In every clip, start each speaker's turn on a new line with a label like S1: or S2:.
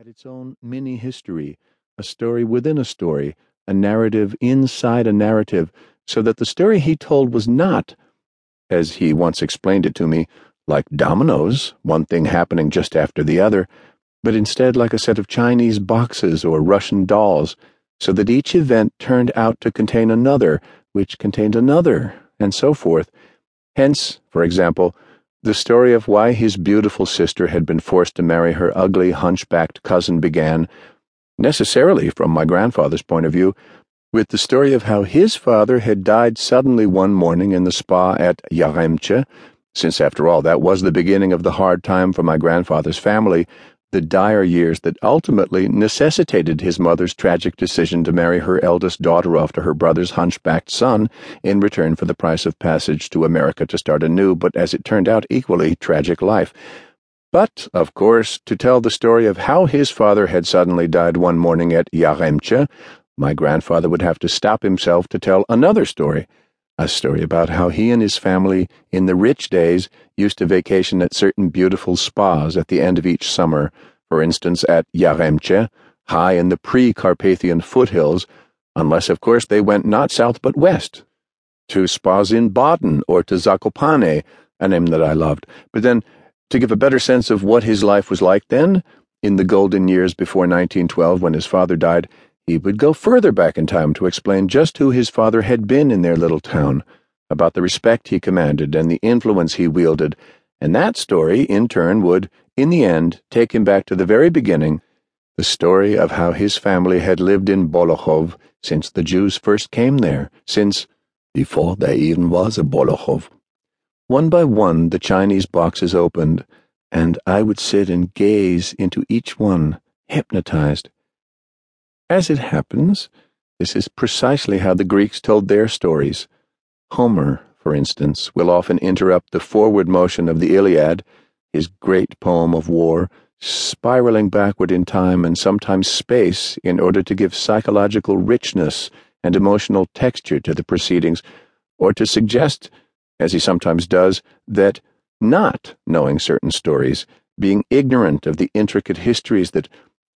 S1: had its own mini history, a story within a story, a narrative inside a narrative, so that the story he told was not, as he once explained it to me, like dominoes, one thing happening just after the other, but instead like a set of Chinese boxes or Russian dolls, so that each event turned out to contain another, which contained another, and so forth. Hence, for example, the story of why his beautiful sister had been forced to marry her ugly, hunchbacked cousin began, necessarily from my grandfather's point of view, with the story of how his father had died suddenly one morning in the spa at Yaremche, since after all that was the beginning of the hard time for my grandfather's family, the dire years that ultimately necessitated his mother's tragic decision to marry her eldest daughter off to her brother's hunchbacked son in return for the price of passage to America to start a new, but as it turned out, equally tragic life. But, of course, to tell the story of how his father had suddenly died one morning at Yaremche, my grandfather would have to stop himself to tell another story a story about how he and his family, in the rich days, used to vacation at certain beautiful spas at the end of each summer, for instance at Yaremche, high in the pre Carpathian foothills, unless, of course, they went not south but west, to spas in Baden or to Zakopane, a name that I loved. But then, to give a better sense of what his life was like then, in the golden years before 1912 when his father died, he would go further back in time to explain just who his father had been in their little town, about the respect he commanded and the influence he wielded, and that story, in turn, would, in the end, take him back to the very beginning the story of how his family had lived in Bolechow since the Jews first came there, since before there even was a Bolechow. One by one, the Chinese boxes opened, and I would sit and gaze into each one, hypnotized. As it happens, this is precisely how the Greeks told their stories. Homer, for instance, will often interrupt the forward motion of the Iliad, his great poem of war, spiraling backward in time and sometimes space in order to give psychological richness and emotional texture to the proceedings, or to suggest, as he sometimes does, that not knowing certain stories, being ignorant of the intricate histories that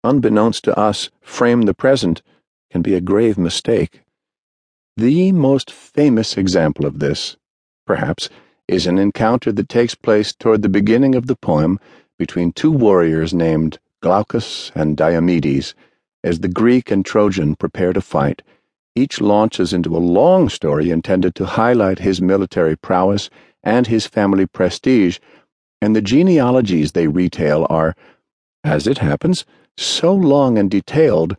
S1: unbeknownst to us, frame the present can be a grave mistake. The most famous example of this, perhaps, is an encounter that takes place toward the beginning of the poem between two warriors named Glaucus and Diomedes. As the Greek and Trojan prepare to fight, each launches into a long story intended to highlight his military prowess and his family prestige, and the genealogies they retail are, as it happens, so long and detailed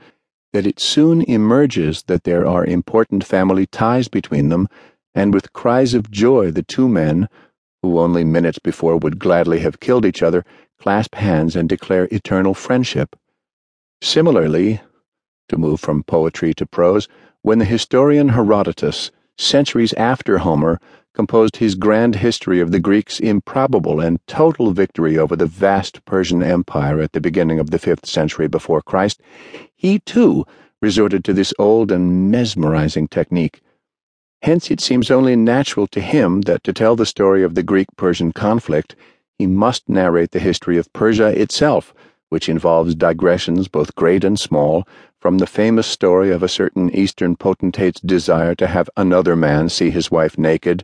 S1: that it soon emerges that there are important family ties between them, and with cries of joy the two men, who only minutes before would gladly have killed each other, clasp hands and declare eternal friendship. Similarly, to move from poetry to prose, when the historian Herodotus, centuries after Homer, composed his grand history of the Greeks' improbable and total victory over the vast Persian Empire at the beginning of the fifth century before Christ, he too resorted to this old and mesmerizing technique. Hence, it seems only natural to him that to tell the story of the Greek Persian conflict, he must narrate the history of Persia itself, which involves digressions both great and small, from the famous story of a certain Eastern potentate's desire to have another man see his wife naked,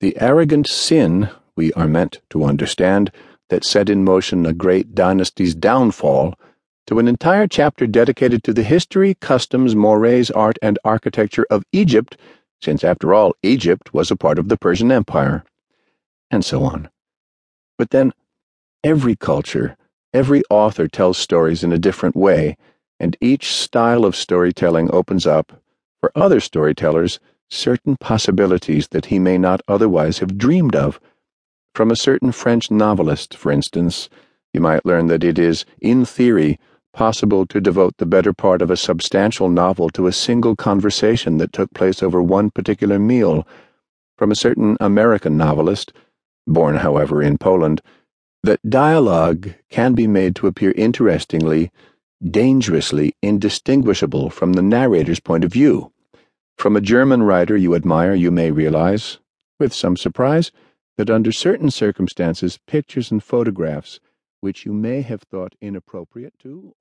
S1: the arrogant sin, we are meant to understand, that set in motion a great dynasty's downfall, to an entire chapter dedicated to the history, customs, mores, art, and architecture of Egypt, since after all, Egypt was a part of the Persian Empire, and so on. But then, every culture, every author tells stories in a different way and each style of storytelling opens up, for other storytellers, certain possibilities that he may not otherwise have dreamed of. From a certain French novelist, for instance, you might learn that it is, in theory, possible to devote the better part of a substantial novel to a single conversation that took place over one particular meal. From a certain American novelist, born, however, in Poland, that dialogue can be made to appear interestingly dangerously indistinguishable from the narrator's point of view. From a German writer you admire, you may realize, with some surprise, that under certain circumstances, pictures and photographs, which you may have thought inappropriate to